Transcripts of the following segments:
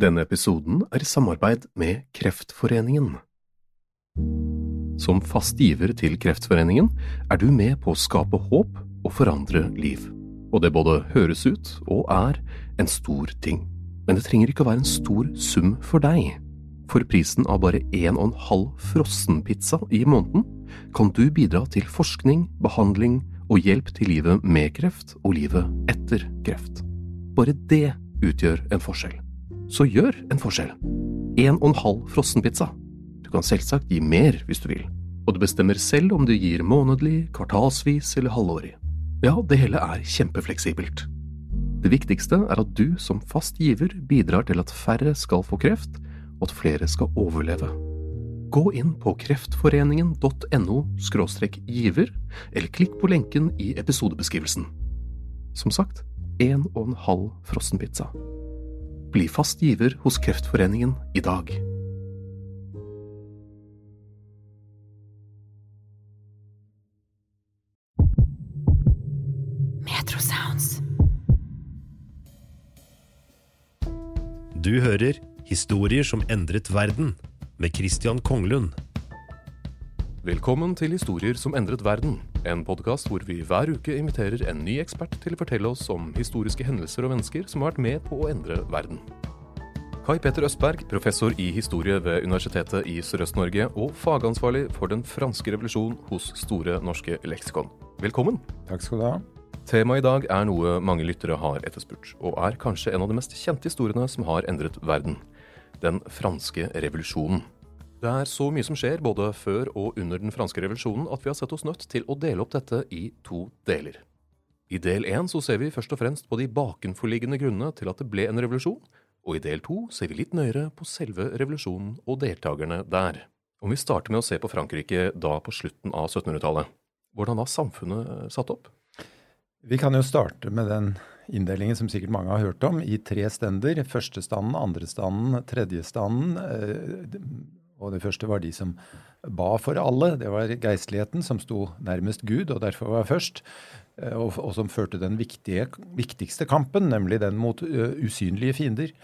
Denne episoden er i samarbeid med Kreftforeningen. Som fast giver til Kreftforeningen er du med på å skape håp og forandre liv. Og det både høres ut og er en stor ting. Men det trenger ikke å være en stor sum for deg. For prisen av bare en og en halv frossenpizza i måneden kan du bidra til forskning, behandling og hjelp til livet med kreft og livet etter kreft. Bare det utgjør en forskjell. Så gjør en forskjell. En og en halv frossenpizza. Du kan selvsagt gi mer hvis du vil, og du bestemmer selv om du gir månedlig, kvartalsvis eller halvårig. Ja, det hele er kjempefleksibelt. Det viktigste er at du som fast giver bidrar til at færre skal få kreft, og at flere skal overleve. Gå inn på kreftforeningen.no giver, eller klikk på lenken i episodebeskrivelsen. Som sagt, en og en halv frossenpizza. Bli fast giver hos Kreftforeningen i dag. Du hører Historier som endret verden, med Christian Konglund. Velkommen til Historier som endret verden, en podkast hvor vi hver uke inviterer en ny ekspert til å fortelle oss om historiske hendelser og mennesker som har vært med på å endre verden. Kai Petter Østberg, professor i historie ved Universitetet i Sørøst-Norge og fagansvarlig for den franske revolusjon hos Store norske leksikon. Velkommen. Takk skal du ha. Temaet i dag er noe mange lyttere har etterspurt, og er kanskje en av de mest kjente historiene som har endret verden. Den franske revolusjonen. Det er så mye som skjer både før og under den franske revolusjonen at vi har sett oss nødt til å dele opp dette i to deler. I del én ser vi først og fremst på de bakenforliggende grunnene til at det ble en revolusjon, og i del to ser vi litt nøyere på selve revolusjonen og deltakerne der. Om vi starter med å se på Frankrike da på slutten av 1700-tallet, hvordan var samfunnet satt opp? Vi kan jo starte med den inndelingen som sikkert mange har hørt om, i tre stender. Førstestanden, andrestanden, tredjestanden. Og det første var de som ba for alle. Det var geistligheten som sto nærmest Gud, og derfor var først. Eh, og, og som førte den viktige, viktigste kampen, nemlig den mot uh, usynlige fiender.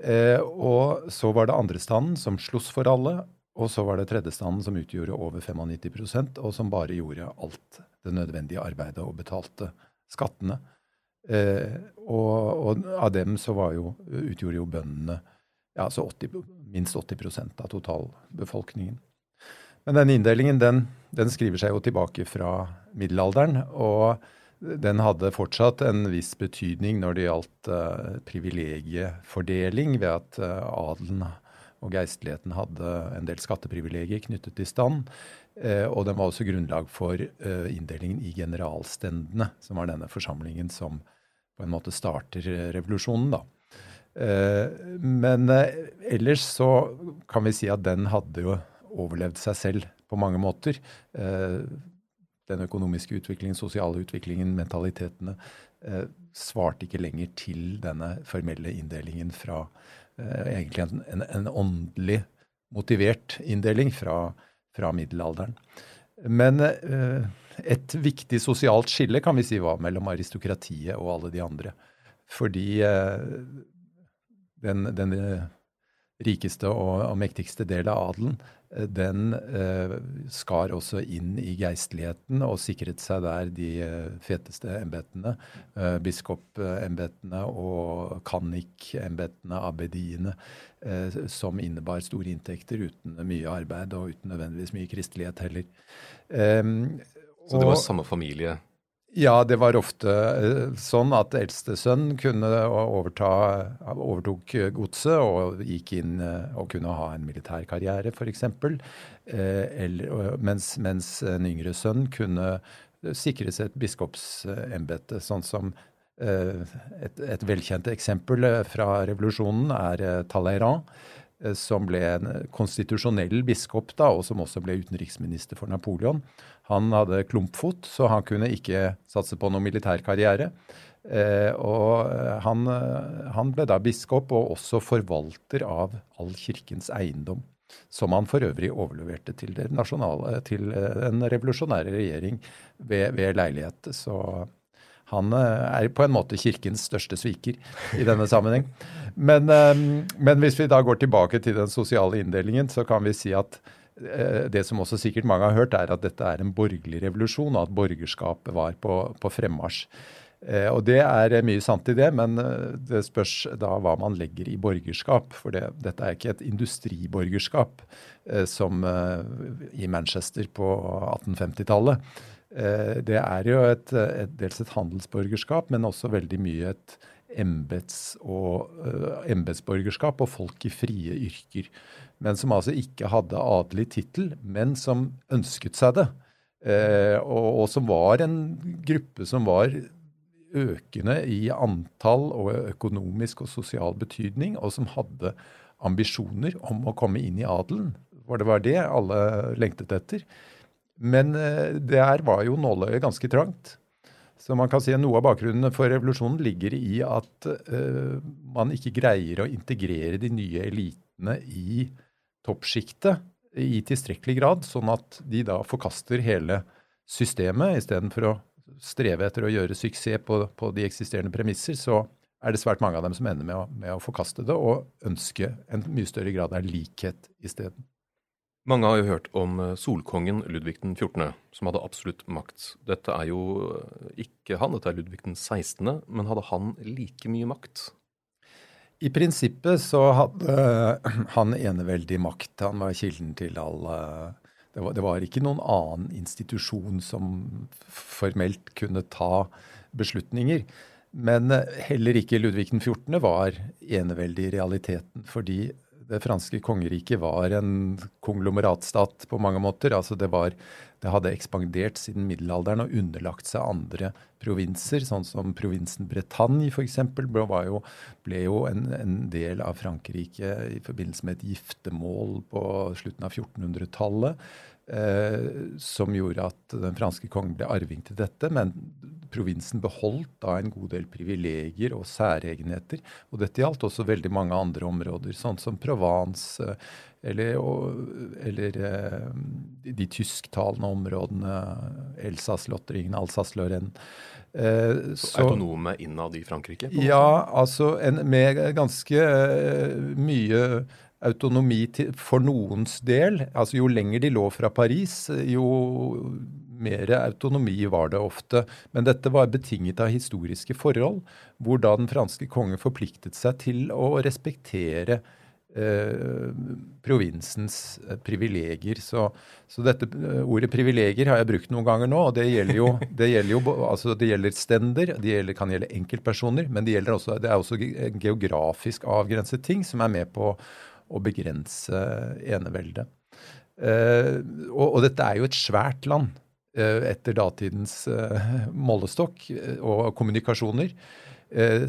Uh, og så var det andrestanden som sloss for alle. Og så var det tredjestanden som utgjorde over 95% og som bare gjorde alt det nødvendige arbeidet og betalte skattene. Uh, og, og, av dem så jo, utgjorde jo bøndene ja, 80, minst 80% av totalbefolkningen. Men denne inndelingen den, den, skriver seg jo tilbake fra middelalderen. Og den hadde fortsatt en viss betydning når det gjaldt uh, privilegiefordeling, ved at uh, adelen og geistligheten hadde en del skatteprivilegier knyttet til stand. Uh, og den var også grunnlag for inndelingen i generalstendene, som var denne forsamlingen som på en måte starter revolusjonen. da. Eh, men ellers så kan vi si at den hadde jo overlevd seg selv på mange måter. Den økonomiske utviklingen, sosiale utviklingen, mentalitetene svarte ikke lenger til denne formelle inndelingen fra egentlig en, en, en åndelig motivert inndeling fra fra middelalderen. Men eh, et viktig sosialt skille kan vi si var mellom aristokratiet og alle de andre. Fordi eh, den, den rikeste og, og, mektigste del av adelen, eh, den eh, skar også inn i geistligheten og sikret seg der de eh, feteste embetene. Eh, Biskopembetene og kannikembetene, abbediene, eh, som innebar store inntekter uten mye arbeid og uten nødvendigvis mye kristelighet heller. Så det var samme familie? Ja, det var ofte eh, sånn at eldste sønn kunne overta, overtok godset og gikk inn eh, og kunne ha en militær karriere, f.eks. Eh, mens, mens en yngre sønn kunne sikres et biskopsembete, sånn som Et, et, velkjent eksempel fra revolusjonen er Talleyrand, som ble en konstitusjonell biskop da, og som også ble utenriksminister for Napoleon. Han hadde klumpfot, så han kunne ikke satse på noen militær karriere. Eh, og han, han, ble da biskop og også forvalter av all kirkens eiendom som han for øvrig overleverte til, til en revolusjonære regjering ved, ved, leilighet. Så han eh, er på en måte kirkens største sviker i denne sammenheng. Men, eh, men hvis vi da går tilbake til den sosiale inndelingen, så kan vi si at eh, det som også sikkert mange har hørt, er at dette er en borgerlig revolusjon, og at borgerskapet var på, på fremmarsj. Og det er mye sant i det, men det spørs da hva man legger i borgerskap. For det, dette er ikke et industriborgerskap som i Manchester på 1850-tallet. Det er jo et, et, dels et handelsborgerskap, men også veldig mye et embets- og embetsborgerskap og folk i frie yrker. Men som altså ikke hadde adelig tittel, men som ønsket seg det. og, og som var en gruppe som var økende i antall og økonomisk og sosial betydning, og som hadde ambisjoner om å komme inn i adelen. For det var det alle lengtet etter. Men eh, der var jo nåløyet ganske trangt. Så man kan si at Noe av bakgrunnen for revolusjonen ligger i at uh, man ikke greier å integrere de nye elitene i toppsjiktet i tilstrekkelig grad, sånn at de da forkaster hele systemet istedenfor å streve etter å gjøre suksess på, på, de eksisterende premisser, så er det svært mange av dem som ender med å, med å forkaste det og ønske en mye større grad av likhet isteden. Mange har jo hørt om eh, solkongen Ludvig den 14., som hadde absolutt makt. Dette er jo eh, ikke han, dette er Ludvig den 16., men hadde han like mye makt? I prinsippet så hadde han eneveldig makt. Han var kilden til all det var, det var, ikke noen annen institusjon som formelt kunne ta beslutninger. Men eh, heller ikke Ludvig den 14. var eneveldig i realiteten. Fordi det franske kongeriket var en konglomeratstat på mange måter. Altså det, var, det hadde ekspandert siden middelalderen og underlagt seg andre provinser, sånn som provinsen Bretagne f.eks. Ble, ble jo en, en, del av Frankrike i forbindelse med et giftermål på slutten av 1400-tallet. Eh, som gjorde at den franske kongen ble arving til dette. Men provinsen beholdt da en god del privilegier og særegenheter. Og dette gjaldt også veldig mange andre områder, sånn som Provence eh, eller, eller eh, de tysktalende områdene, Elsass-Lotteringen, Alsace-Lorraine. Eh, så, autonome innad i Frankrike? Ja, altså en, med ganske mye autonomi til, for noens del. Altså Jo lenger de lå fra Paris, jo mer autonomi var det ofte. Men dette var betinget av historiske forhold, hvor da den franske kongen forpliktet seg til å respektere eh, provinsens eh, privilegier. Så, så, dette eh, ordet privilegier har jeg brukt noen ganger nå. og Det gjelder jo, det gjelder, jo, altså det gjelder stender, det gjelder, kan gjelde enkeltpersoner, men det, også, det er også geografisk avgrenset ting som er med på å begrense eneveldet. Eh, og, og, dette er jo et svært land eh, etter datidens eh, målestokk og kommunikasjoner.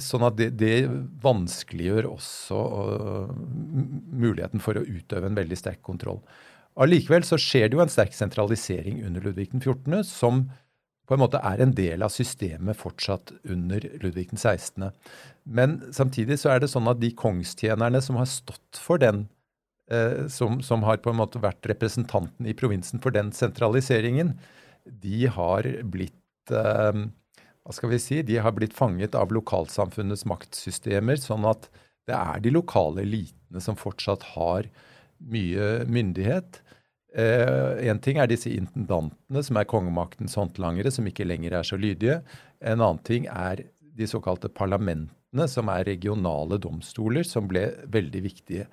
Sånn at det, det vanskeliggjør også muligheten for å utøve en veldig sterk kontroll. Allikevel så skjer det jo en sterk sentralisering under Ludvig den 14., som på en måte er en del av systemet fortsatt under Ludvig den 16. Men samtidig så er det sånn at de kongstjenerne som har stått for den, eh, som, som, har på en måte vært representanten i provinsen for den sentraliseringen, de har blitt eh, hva skal vi si, de har blitt fanget av lokalsamfunnets maktsystemer, sånn at det er de lokale elitene som fortsatt har mye myndighet. Eh, en ting er disse intendantene, som er kongemaktens håndlangere, som ikke lenger er så lydige. En annen ting er de såkalte parlamentene tingrettene, som er regionale domstoler, som ble veldig viktige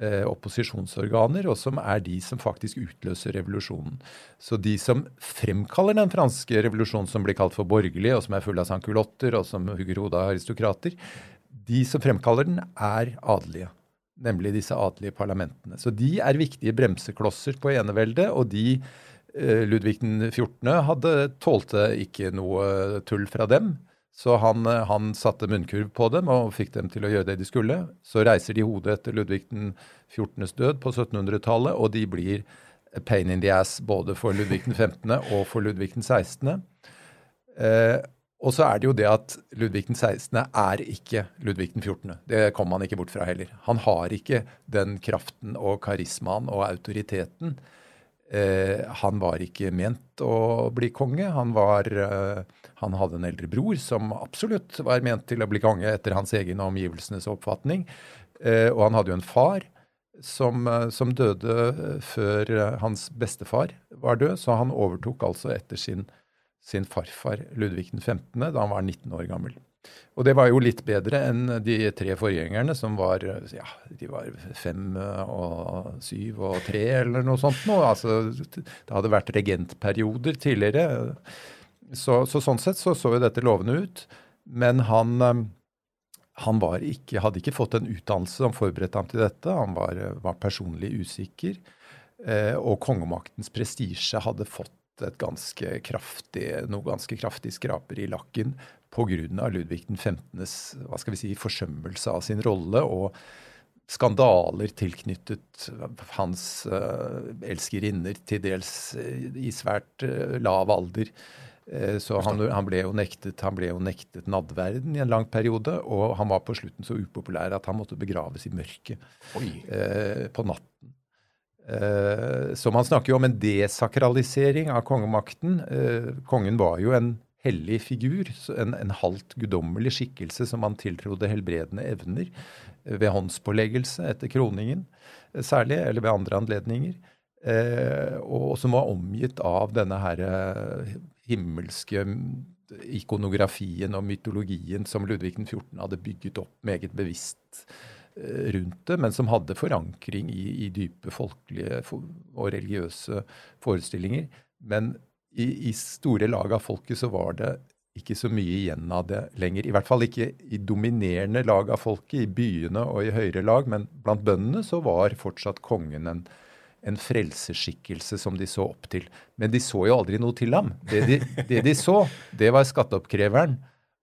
eh, opposisjonsorganer, og som er de som faktisk utløser revolusjonen. Så de som fremkaller den franske revolusjonen, som blir kalt for borgerlig, og som er full av sankulotter, og som hugger hodet av aristokrater, de som fremkaller den, er adelige. Nemlig disse adelige parlamentene. Så de er viktige bremseklosser på eneveldet, og de eh, Ludvig den 14. hadde tålte ikke noe tull fra dem. Så han, han, satte munnkurv på dem og fikk dem til å gjøre det de skulle. Så reiser de hodet etter Ludvig den 14.s død på 1700-tallet, og de blir pain in the ass både for Ludvig den 15. og for Ludvig den 16. Eh, og så er det jo det at Ludvig den 16. er ikke Ludvig den 14. Det kommer man ikke bort fra heller. Han har ikke den kraften og karismaen og autoriteten. Eh, han var ikke ment å bli konge. Han, var, eh, han hadde en eldre bror som absolutt var ment til å bli konge etter hans egen og omgivelsenes oppfatning. Eh, og han hadde jo en far som, som døde før hans bestefar var død, så han overtok altså etter sin sin farfar Ludvig 15. da han var 19 år gammel. Og det var jo litt bedre enn de tre forgjengerne, som var ja, de var fem og syv og tre eller noe sånt. Nå. Altså, det hadde vært regentperioder tidligere. Så, så sånn sett så, så jo dette lovende ut. Men han, han ikke, hadde ikke fått en utdannelse som forberedte ham til dette. Han var, var personlig usikker. Eh, og kongemaktens prestisje hadde fått ganske kraftig, noe ganske kraftig skraper i lakken pga. Ludvig den 15.s hva skal vi si, forsømmelse av sin rolle og skandaler tilknyttet hans uh, elskerinner, til dels uh, i svært uh, lav alder. Så han, han, ble nektet, han, ble jo nektet, nadverden i en lang periode, og han var på slutten så upopulær at han måtte begraves i mørket på natten. Så man snakker jo om en desakralisering av kongemakten. Kongen var jo en hellig figur, en, en halvt guddommelig skikkelse som man tiltrodde helbredende evner uh, ved håndspåleggelse etter kroningen særlig, eller ved andre anledninger. og som var omgitt av denne her himmelske ikonografien og mytologien som Ludvig 14. hadde bygget opp meget bevisst Eh, rundt det, men som hadde forankring i, i dype folkelige og religiøse forestillinger. Men i, i, store lag av folket så var det ikke så mye igjen av det lenger. I hvert fall ikke i dominerende lag av folket, i byene og i høyere lag, men blant bøndene så var fortsatt kongen en, en frelseskikkelse som de så opp til. Men de så jo aldri noe til ham. Det de, det de så, det var skatteoppkreveren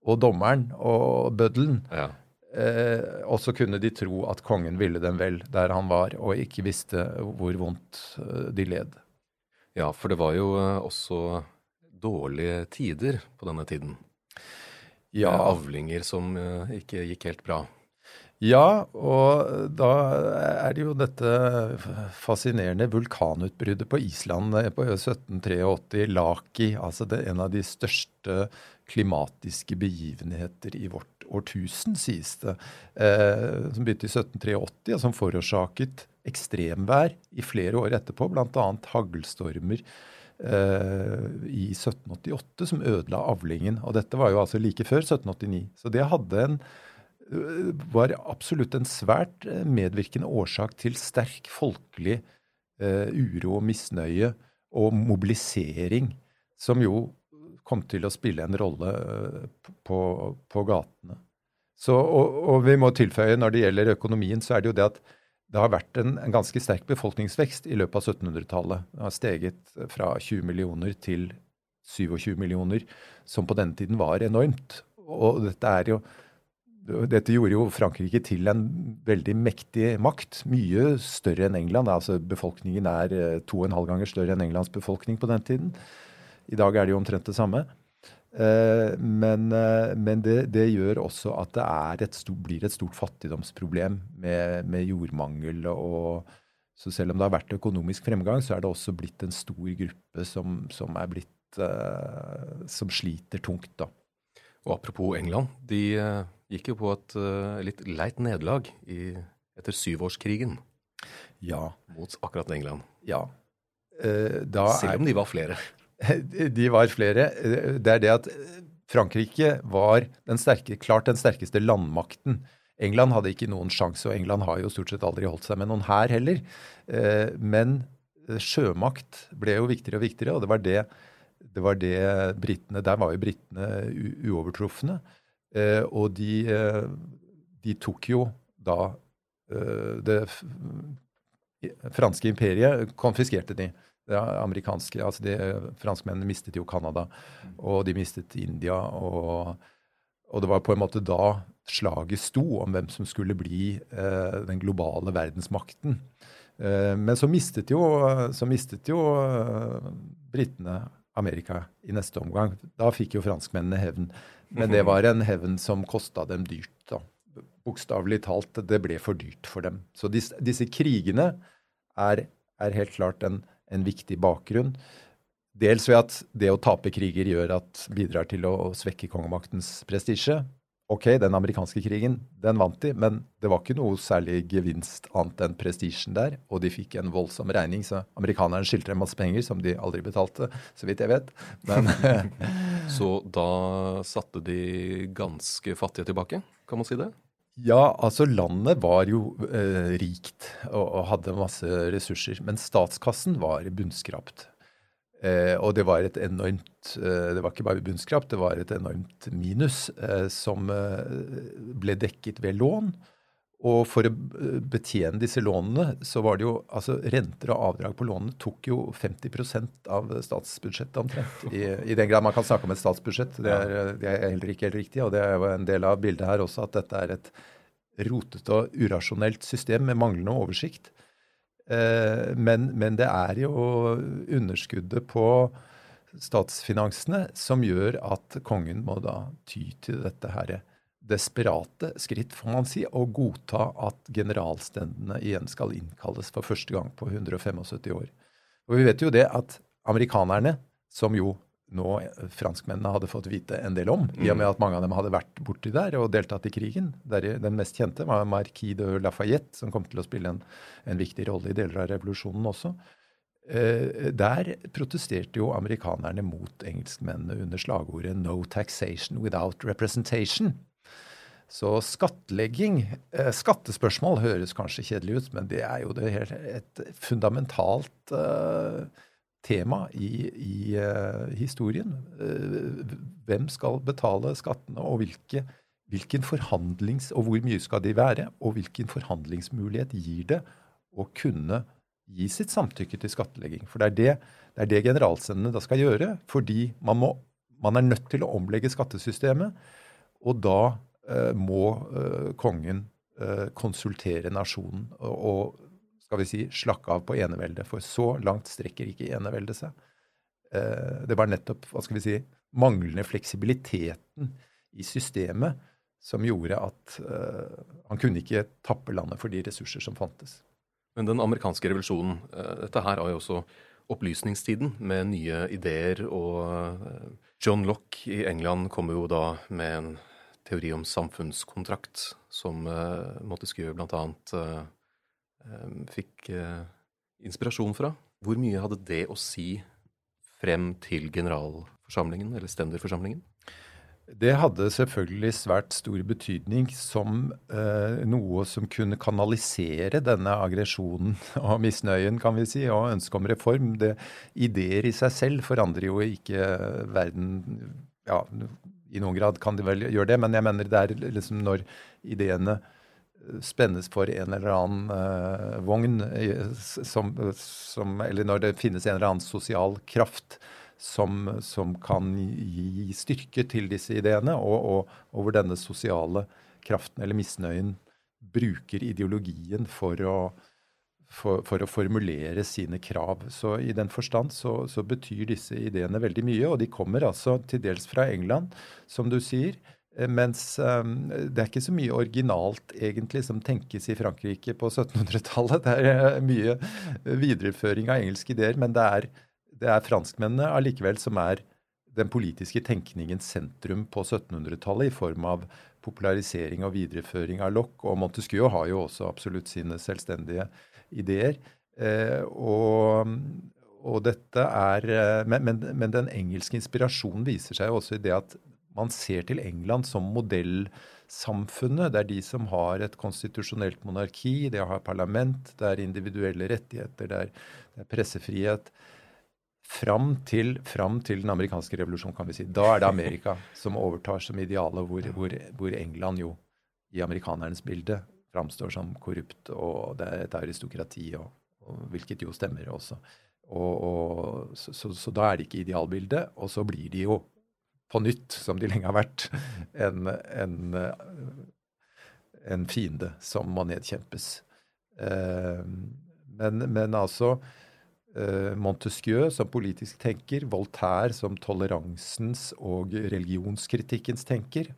og dommeren og bøddelen. Ja. Eh, og så kunne de tro at kongen ville dem vel der han var, og ikke visste hvor vondt eh, de led. Ja, for det var jo eh, også dårlige tider på denne tiden. Ja. Avlinger som eh, ikke gikk helt bra. Ja, og da er det jo dette fascinerende vulkanutbruddet på Island på 1783, Laki. Altså det, en av de største klimatiske begivenheter i vårt årtusen, sies det, eh, som begynte i 1783, og som forårsaket ekstremvær i flere år etterpå, bl.a. haglstormer eh, i 1788 som ødela avlingen. Og dette var jo altså like før 1789. Så det hadde en eh, var absolutt en svært eh, medvirkende årsak til sterk folkelig eh, uro og misnøye og mobilisering, som jo kom til å spille en rolle eh, på, på gatene. Så, og, og, vi må tilføye når det gjelder økonomien, så er det jo det at det har vært en, en ganske sterk befolkningsvekst i løpet av 1700-tallet. Det har steget fra 20 millioner til 27 millioner, som på denne tiden var enormt. Og dette jo dette gjorde jo Frankrike til en veldig mektig makt. Mye større enn England. Altså Befolkningen er eh, to og en halv ganger større enn Englands befolkning på den tiden. I dag er det jo omtrent det samme. Eh, men, eh, men det, det, gjør også at det et stort, blir et stort fattigdomsproblem med, med, jordmangel. og Så selv om det har vært økonomisk fremgang, så er det også blitt en stor gruppe som, som, blitt, uh, som sliter tungt. da. Og Apropos England. De uh, gikk jo på et uh, litt leit nederlag etter syvårskrigen ja. mot akkurat England. Ja. Selv om de var flere. De var flere. Det er det at Frankrike var den sterke, klart den sterkeste landmakten. England hadde ikke noen sjanse, og England har jo stort sett aldri holdt seg med noen hær heller. Eh, men sjømakt ble jo viktigere og viktigere, og det var det, det, var det britene Der var jo britene uovertrufne. Eh, og de, eh, de tok jo da det franske imperiet konfiskerte de det amerikanske altså de, Franskmennene mistet jo Canada, og de mistet India og Og det var på en måte da slaget sto om hvem som skulle bli eh, den globale verdensmakten. Eh, men så mistet jo, så mistet jo eh, britene Amerika i neste omgang. Da fikk jo franskmennene hevn. Men det var en hevn som kosta dem dyrt. da. Bokstavelig talt, det ble for dyrt for dem. Så disse, disse krigene er, er, helt klart en, en viktig bakgrunn. Dels ved at det å tape kriger gjør at bidrar til å svekke kongemaktens prestisje. Ok, den amerikanske krigen, den vant de, men det var ikke noe særlig gevinst annet enn prestisjen der. Og de fikk en voldsom regning, så amerikanerne skyldte dem masse penger som de aldri betalte, så vidt jeg vet. Men, så da satte de ganske fattige tilbake, kan man si det? Ja, altså landet var jo eh, rikt og, og hadde masse ressurser. Men statskassen var bunnskrapt. Eh, og det var et enormt eh, Det var ikke bare bunnskrapt, det var et enormt minus eh, som eh, ble dekket ved lån. Og for å betjene disse lånene, så var det jo altså Renter og avdrag på lånene tok jo 50 av statsbudsjettet omtrent. I, I, den grad man kan snakke om et statsbudsjett. Det er, det er heller ikke helt riktig. Og det er jo en del av bildet her også, at dette er et rotete og urasjonelt system med manglende oversikt. Eh, men, men, det er jo underskuddet på statsfinansene som gjør at kongen må da ty til dette her desperate skritt, får man si, å godta at generalstendene igjen skal innkalles for første gang på 175 år. Og vi vet jo det at amerikanerne, som jo nå franskmennene hadde fått vite en del om, i og med mm. at mange av dem hadde vært borti der og deltatt i krigen. Der den mest kjente var Marquis de Lafayette, som kom til å spille en, en viktig rolle i deler av revolusjonen også. Eh, der protesterte jo amerikanerne mot engelskmennene under slagordet 'No taxation without representation'. Så skattlegging, eh, skattespørsmål høres kanskje kjedelig ut, men det er jo det, et fundamentalt eh, tema i, i uh, historien. Hvem skal betale skattene, og hvilke, hvilken forhandlings, og hvor mye skal de være? Og hvilken forhandlingsmulighet gir det å kunne gi sitt samtykke til skattlegging? For det er det, det, er det generalsendene da skal gjøre. Fordi man, må, man, er nødt til å omlegge skattesystemet, og da må kongen konsultere nasjonen. og, skal vi si, slakke av på eneveldet. For så langt strekker ikke eneveldet seg. Eh, det var nettopp hva skal vi si, manglende fleksibiliteten i systemet som gjorde at han kunne ikke tappe landet for de ressurser som fantes. Men den amerikanske revolusjonen, dette her er jo også opplysningstiden med nye ideer. Og John Lock i England kommer jo da med en teori om samfunnskontrakt som Montesquieu bl.a. Uh, Ehm, fikk uh, inspirasjon fra. Hvor mye hadde det å si frem til generalforsamlingen, eller stenderforsamlingen? Det hadde selvfølgelig svært stor betydning som eh, noe som kunne kanalisere denne aggresjonen og misnøyen, kan vi si, og ønsket om reform. Det, ideer i seg selv forandrer jo ikke verden Ja, i noen grad kan de vel gjøre det, men jeg mener det er liksom når ideene spennes for en eller annen uh, vogn, som, som, eller når det finnes en eller annen sosial kraft som, som kan gi styrke til disse ideene, og, og, og, hvor denne sosiale kraften eller misnøyen bruker ideologien for å, for, for å formulere sine krav. Så I den forstand så, så betyr disse ideene veldig mye, og de kommer altså til dels fra England, som du sier. Eh, mens um, det er ikke så mye originalt egentlig som tenkes i Frankrike på 1700-tallet. Det er uh, mye videreføring av engelske ideer, men det er, det er franskmennene allikevel som er den politiske tenkningens sentrum på 1700-tallet, i form av popularisering og videreføring av Locke. Og Montesquieu har jo også absolutt sine selvstendige ideer. Uh, og, og dette er, men, men, men, den engelske inspirasjonen viser seg også i det at man ser til England som modellsamfunnet. Det er de som har et konstitusjonelt monarki, de har parlament, det er individuelle rettigheter, det er, det er pressefrihet. Fram til, fram til, den amerikanske revolusjonen, kan vi si. Da er det Amerika som overtar som idealet, hvor, hvor, hvor England jo i amerikanernes bilde framstår som korrupt, og det er et aristokrati, og, og hvilket jo stemmer også. Og, og, så, så, så, da er det ikke idealbildet. Og så blir de jo på nytt, som de lenge har vært, en, en, en fiende som må nedkjempes. Men, men altså Montesquieu som politisk tenker, Voltaire som toleransens og religionskritikkens tenker,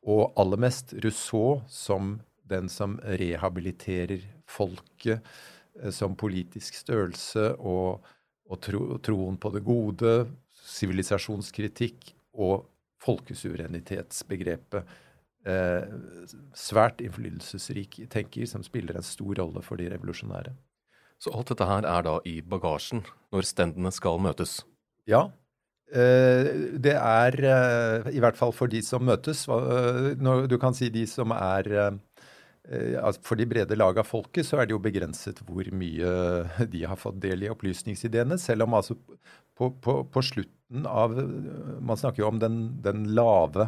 og aller mest Rousseau som den som rehabiliterer folket som politisk størrelse og, og tro, troen på det gode, sivilisasjonskritikk og folkesuverenitetsbegrepet. Eh, svært innflytelsesrik tenker som spiller en stor rolle for de revolusjonære. Så alt dette her er da i bagasjen når stendene skal møtes? Ja. Eh, det er eh, i hvert fall for de som møtes. Eh, du kan si de som er eh, for de brede lag av folket så er det jo begrenset hvor mye de har fått del i opplysningsideene. Selv om altså på, på, på slutten av Man snakker jo om den, den lave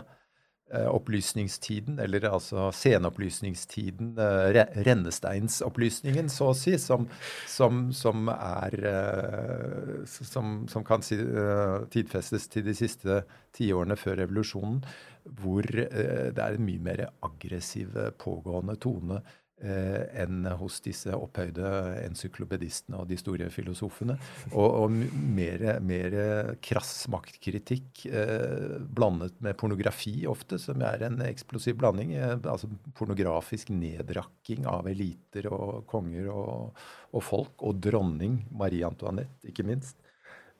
eh, opplysningstiden, eller altså senopplysningstiden, eh, rennesteinsopplysningen, så å si, som, som, som er eh, som, som, kan tidfestes til de siste tiårene før revolusjonen hvor eh, det er en mye mer aggressiv eh, pågående tone eh, enn hos disse opphøyde encyklopedistene og de store filosofene. Og, og mer, mer, krass maktkritikk eh, blandet med pornografi ofte, som er en eksplosiv blanding. Eh, altså pornografisk nedrakking av eliter og konger og, og folk. Og dronning Marie Antoinette, ikke minst.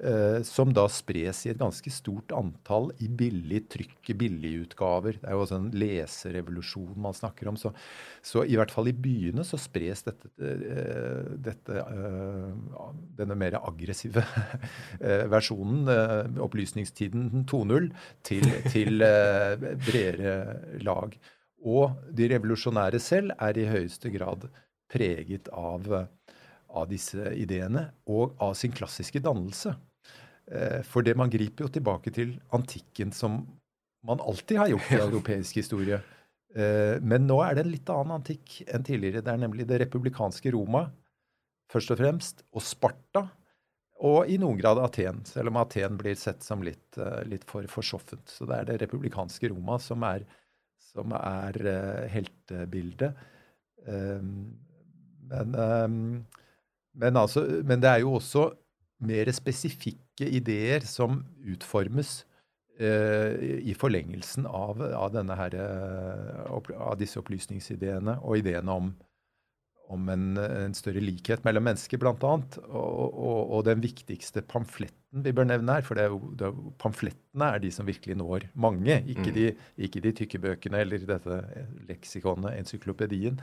Eh, som da spres i et ganske stort antall i billig trykk, billigutgaver. Det er jo også en leserevolusjon man snakker om. Så, så, i hvert fall i byene så spres dette, eh, dette uh, denne mer aggressive versjonen, opplysningstiden 2.0, til, til bredere lag. Og de revolusjonære selv er i høyeste grad preget av, av disse ideene og av sin klassiske dannelse. Eh, for det man griper jo tilbake til antikken, som man alltid har gjort i europeisk historie. Eh, men nå er det en litt annen antikk enn tidligere. Det er nemlig det republikanske Roma, først og fremst, og Sparta. Og i noen grad Aten, selv om Aten blir sett som litt, eh, litt for forsoffent. Så det er det republikanske Roma som er, som er heltebildet. Men, men, altså, men det er jo også mer spesifikke ideer som utformes eh, i forlengelsen av, av, her, eh, av, disse opplysningsideene og ideene om, om en, en, større likhet mellom mennesker, bl.a. Og, og, og, den viktigste pamfletten vi bør nevne her, for det er det er, pamflettene er de som virkelig når mange, ikke, mm. de, ikke de tykke bøkene eller dette leksikonet, encyklopedien.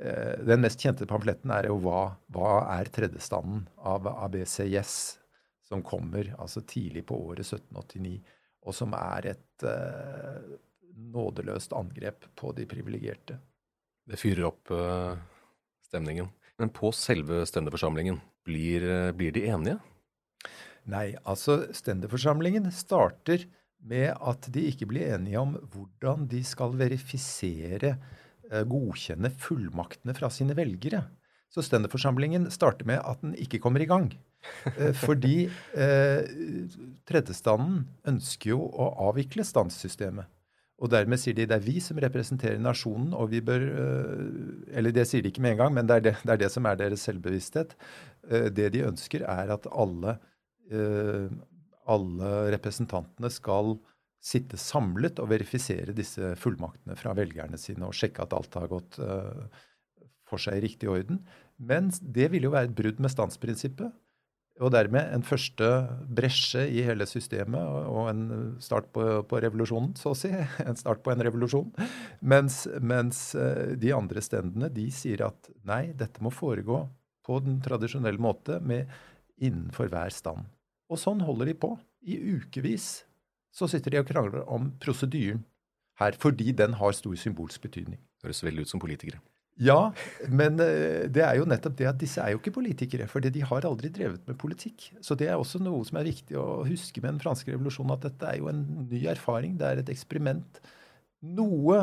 Eh, den mest kjente pamfletten er jo hva, hva er tredjestanden av ABCS, som kommer altså tidlig på året 1789, og som er et uh, nådeløst angrep på de privilegerte. Det fyrer opp uh, stemningen. Men på selve stendeforsamlingen, blir, blir de enige? Nei, altså stendeforsamlingen starter med at de ikke blir enige om hvordan de skal verifisere Eh, godkjenne fullmaktene fra sine velgere. Så stenderforsamlingen starter med at den ikke kommer i gang. Eh, fordi eh, tredjestanden ønsker jo å avvikle standssystemet. Og dermed sier de det er vi som representerer nasjonen, og vi bør eh, Eller det sier de ikke med en gang, men det er det, det, er det som er deres selvbevissthet. Det de ønsker, er at alle, alle representantene skal sitte samlet og verifisere disse fullmaktene fra velgerne sine og sjekke at alt har gått uh, for seg i riktig orden. Men det ville jo være et brudd med standsprinsippet. Og dermed en første bresje i hele systemet og en start på, på revolusjonen, så å si. En start på en revolusjon. Mens, mens uh, de andre stendene de sier at nei, dette må foregå på den tradisjonelle måte med innenfor hver stand. Og sånn holder de på i ukevis så sitter de og krangler om prosedyren her, fordi den har stor symbolsk betydning. Høres veldig ut som politikere. Ja, men eh, det er jo nettopp det at disse er jo ikke politikere. For de har aldri drevet med politikk. Så det er også noe som er viktig å huske med den franske revolusjonen, at dette er jo en ny erfaring. Det er et eksperiment. Noe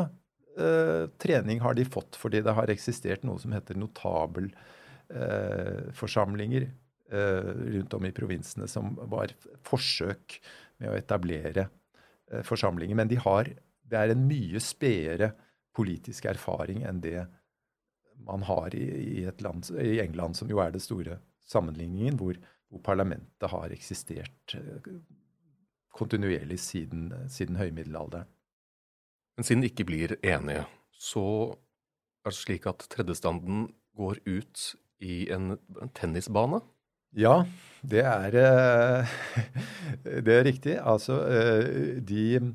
eh, trening har de fått fordi det har eksistert noe som heter notabelforsamlinger eh, rundt om i provinsene, som var forsøk med å etablere eh, forsamlinger. Men de har, det er en mye spedere politisk erfaring enn det man har i, i, land, i, England, som jo er det store sammenligningen, hvor, hvor parlamentet har eksistert eh, kontinuerlig siden, siden høymiddelalderen. Men siden de ikke blir enige, så er det slik at tredjestanden går ut i en, en tennisbane? Ja, det er, eh, det er riktig. Altså, eh, de,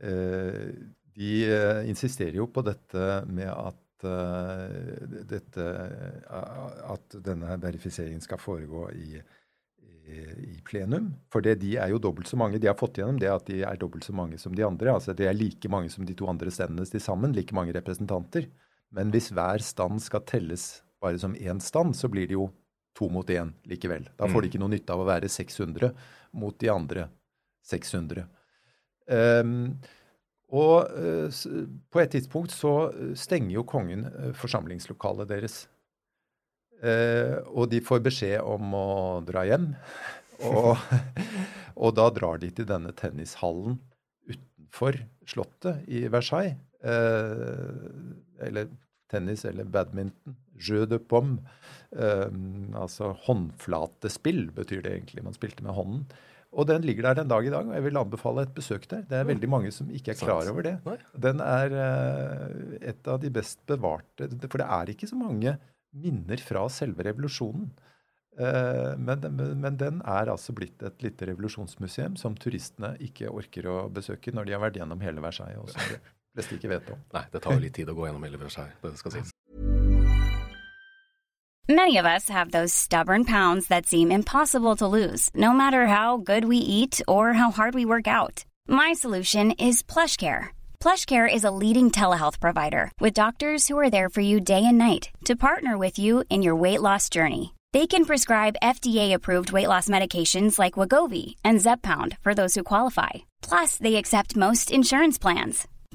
eh, de insisterer jo på dette med at dette, at denne verifiseringen skal foregå i, i, plenum. For det, de er jo dobbelt så mange. De har fått gjennom det at de er dobbelt så mange som de andre. Altså Det er like mange som de to andre stendene til sammen. Like mange representanter. Men hvis hver stand skal telles bare som én stand, så blir det jo to mot én likevel. Da får de mm. ikke noe nytte av å være 600 mot de andre 600. Um, ehm, og uh, på et tidspunkt så stenger jo kongen uh, forsamlingslokalet deres. Uh, og de får beskjed om å dra hjem. Og, og, da drar de til denne tennishallen utenfor slottet i Versailles. eller tennis eller badminton. Jeu de pomme. Um, altså håndflatespill, betyr det egentlig. Man spilte med hånden. Og den ligger der den dag i dag, og jeg vil anbefale et besøk der. Det er veldig mange som ikke er klar over det. Den er uh, et av de best bevarte For det er ikke så mange minner fra selve revolusjonen. Uh, men, men, den er altså blitt et lite revolusjonsmuseum som turistene ikke orker å besøke når de har vært gjennom hele Versailles. Og som de fleste ikke vet om. Nei, det tar jo litt tid å gå gjennom hele Versailles. det skal sies. Many of us have those stubborn pounds that seem impossible to lose, no matter how good we eat or how hard we work out. My solution is PlushCare. PlushCare is a leading telehealth provider with doctors who are there for you day and night to partner with you in your weight loss journey. They can prescribe FDA-approved weight loss medications like Wagovi and Zepbound for those who qualify. Plus, they accept most insurance plans.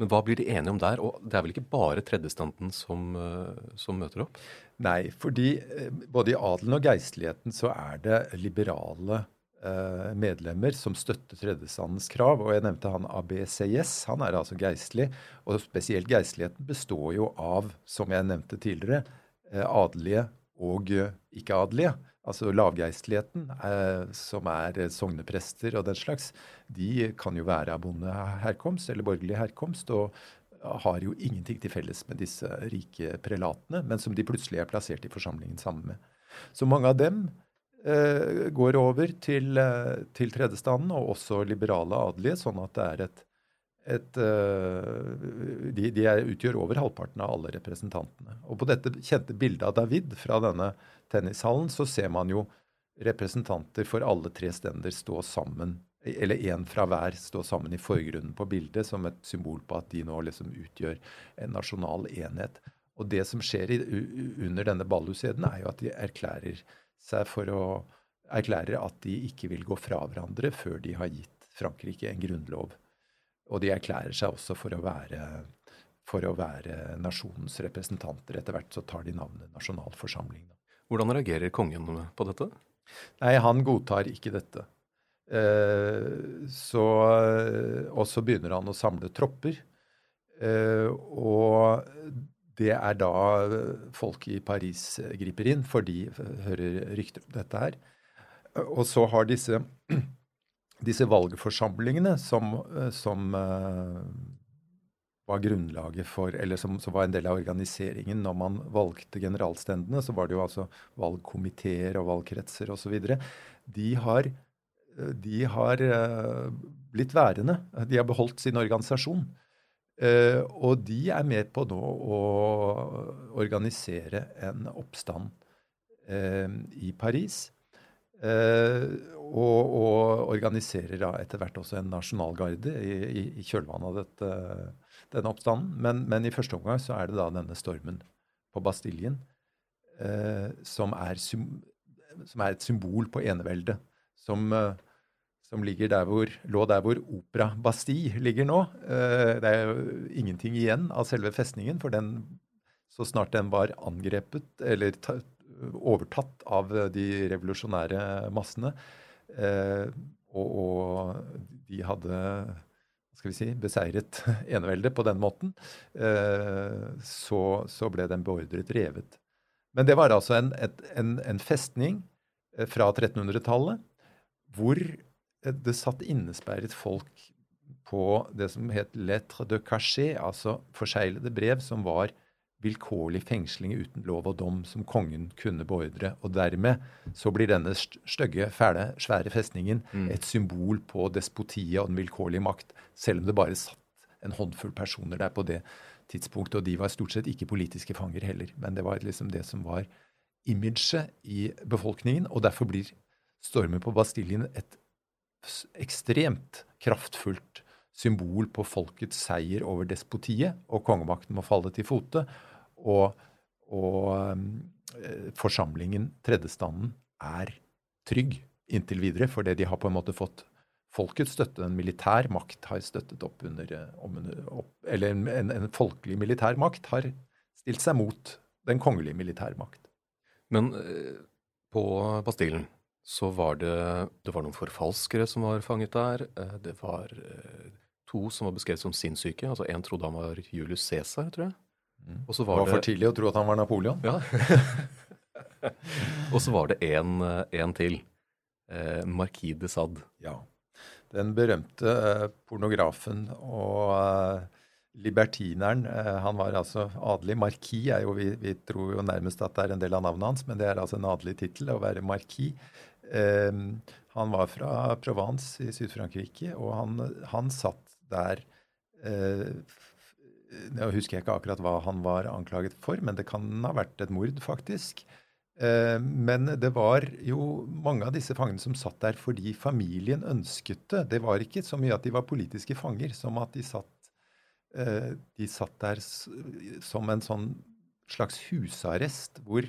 Men hva blir de enige om der? Og det er vel ikke bare tredjestanden som, eh, som møter opp? Nei, fordi eh, både i adelen og geistligheten så er det liberale eh, medlemmer som støtter tredjestandens krav. Og jeg nevnte han ABCS. Han er altså geistlig. Og spesielt geistligheten består jo av, som jeg nevnte tidligere, adelige og ikke-adelige altså lavgeistligheten, eh, som er sogneprester og den slags, de kan jo være av bondeherkomst eller borgerlig herkomst. og har jo ingenting til felles med disse rike prelatene, men som de plutselig er plassert i forsamlingen sammen med. Så mange av dem eh, går over til, eh, til tredjestanden, og også liberale adelige, sånn at det er et, et de, de utgjør over halvparten av alle representantene. Og på dette kjente bildet av David fra denne tennishallen, så ser man jo representanter for alle tre stender stå sammen, eller én fra hver stå sammen i forgrunnen på bildet, som et symbol på at de nå liksom utgjør en nasjonal enhet. Og det som skjer i, under denne balluseden, er jo at de erklærer seg for å erklærer at de ikke vil gå fra hverandre før de har gitt Frankrike en grunnlov. Og de erklærer seg også for å være, for å være nasjonens representanter. Etter hvert så tar de navnet nasjonalforsamling. Hvordan reagerer kongen på dette? Nei, han godtar ikke dette. Eh, så, og så begynner han å samle tropper. og det er da folk i Paris griper inn, for de hører rykter om dette her. Og så har disse, disse valgforsamlingene som, som var grunnlaget for, eller som, som, var en del av organiseringen når man valgte generalstendene, så var det jo altså valgkomiteer og valgkretser osv. De har, de har uh, blitt værende. De har beholdt sin organisasjon. Uh, og de er med på nå å organisere en oppstand uh, i Paris. Og, og, organiserer da etter hvert også en nasjonalgarde i, i, i kjølvannet av dette denne oppstanden. Men, men, i første omgang så er det da denne stormen på Bastiljen eh, som, er som, er et symbol på eneveldet. Som, eh, som der hvor, lå der hvor Opera Bastille ligger nå. Eh, det er jo ingenting igjen av selve festningen, for den, så snart den var angrepet eller ta, overtatt av de revolusjonære massene, eh, og, og de hadde skal vi si, beseiret eneveldet på den måten, eh, så, så, ble den beordret revet. Men det var altså en, et, en, en festning eh, fra 1300-tallet hvor det satt innesperret folk på det som het lettre de cachet, altså forseglede brev, som var vilkårlig fengsling uten lov og dom som kongen kunne beordre. Og dermed så blir denne stygge, fæle, svære festningen mm. et symbol på despotiet og den vilkårlige makt, selv om det bare satt en håndfull personer der på det tidspunktet. Og de var stort sett ikke politiske fanger heller, men det var liksom det som var imaget i befolkningen. Og derfor blir stormen på Bastiljen et ekstremt kraftfullt symbol på folkets seier over despotiet, og kongemakten må falle til fote og, og eh, forsamlingen, tredjestanden, er trygg inntil videre, fordi de har på en måte fått folkets støtte. En militær makt har støttet opp under, eh, opp, Eller en, en, folkelig militær makt har stilt seg mot den kongelige militær makt. Men eh, på Bastillen så var det, det var noen forfalskere som var fanget der. Det var to som var beskrevet som sinnssyke. altså En trodde han var Julius Cæsar, tror jeg. Mm. Og så var det var for tidlig å tro at han var Napoleon. Ja. og så var det en, en til. Eh, Marquis de Sade. Ja. Den berømte eh, pornografen og eh, libertineren. Eh, han var altså adelig. Marquis er jo, vi, vi, tror jo nærmest at det er en del av navnet hans, men det er altså en adelig tittel å være marquis. Eh, han var fra Provence i Syd-Frankrike, og han, han, satt der eh, Nå husker ikke akkurat hva han var anklaget for, men det kan ha vært et mord, faktisk. Eh, men det var jo mange av disse fangene som satt der fordi familien ønsket det. Det var ikke så mye at de var politiske fanger, som at de satt, eh, de satt der som en sånn slags husarrest, hvor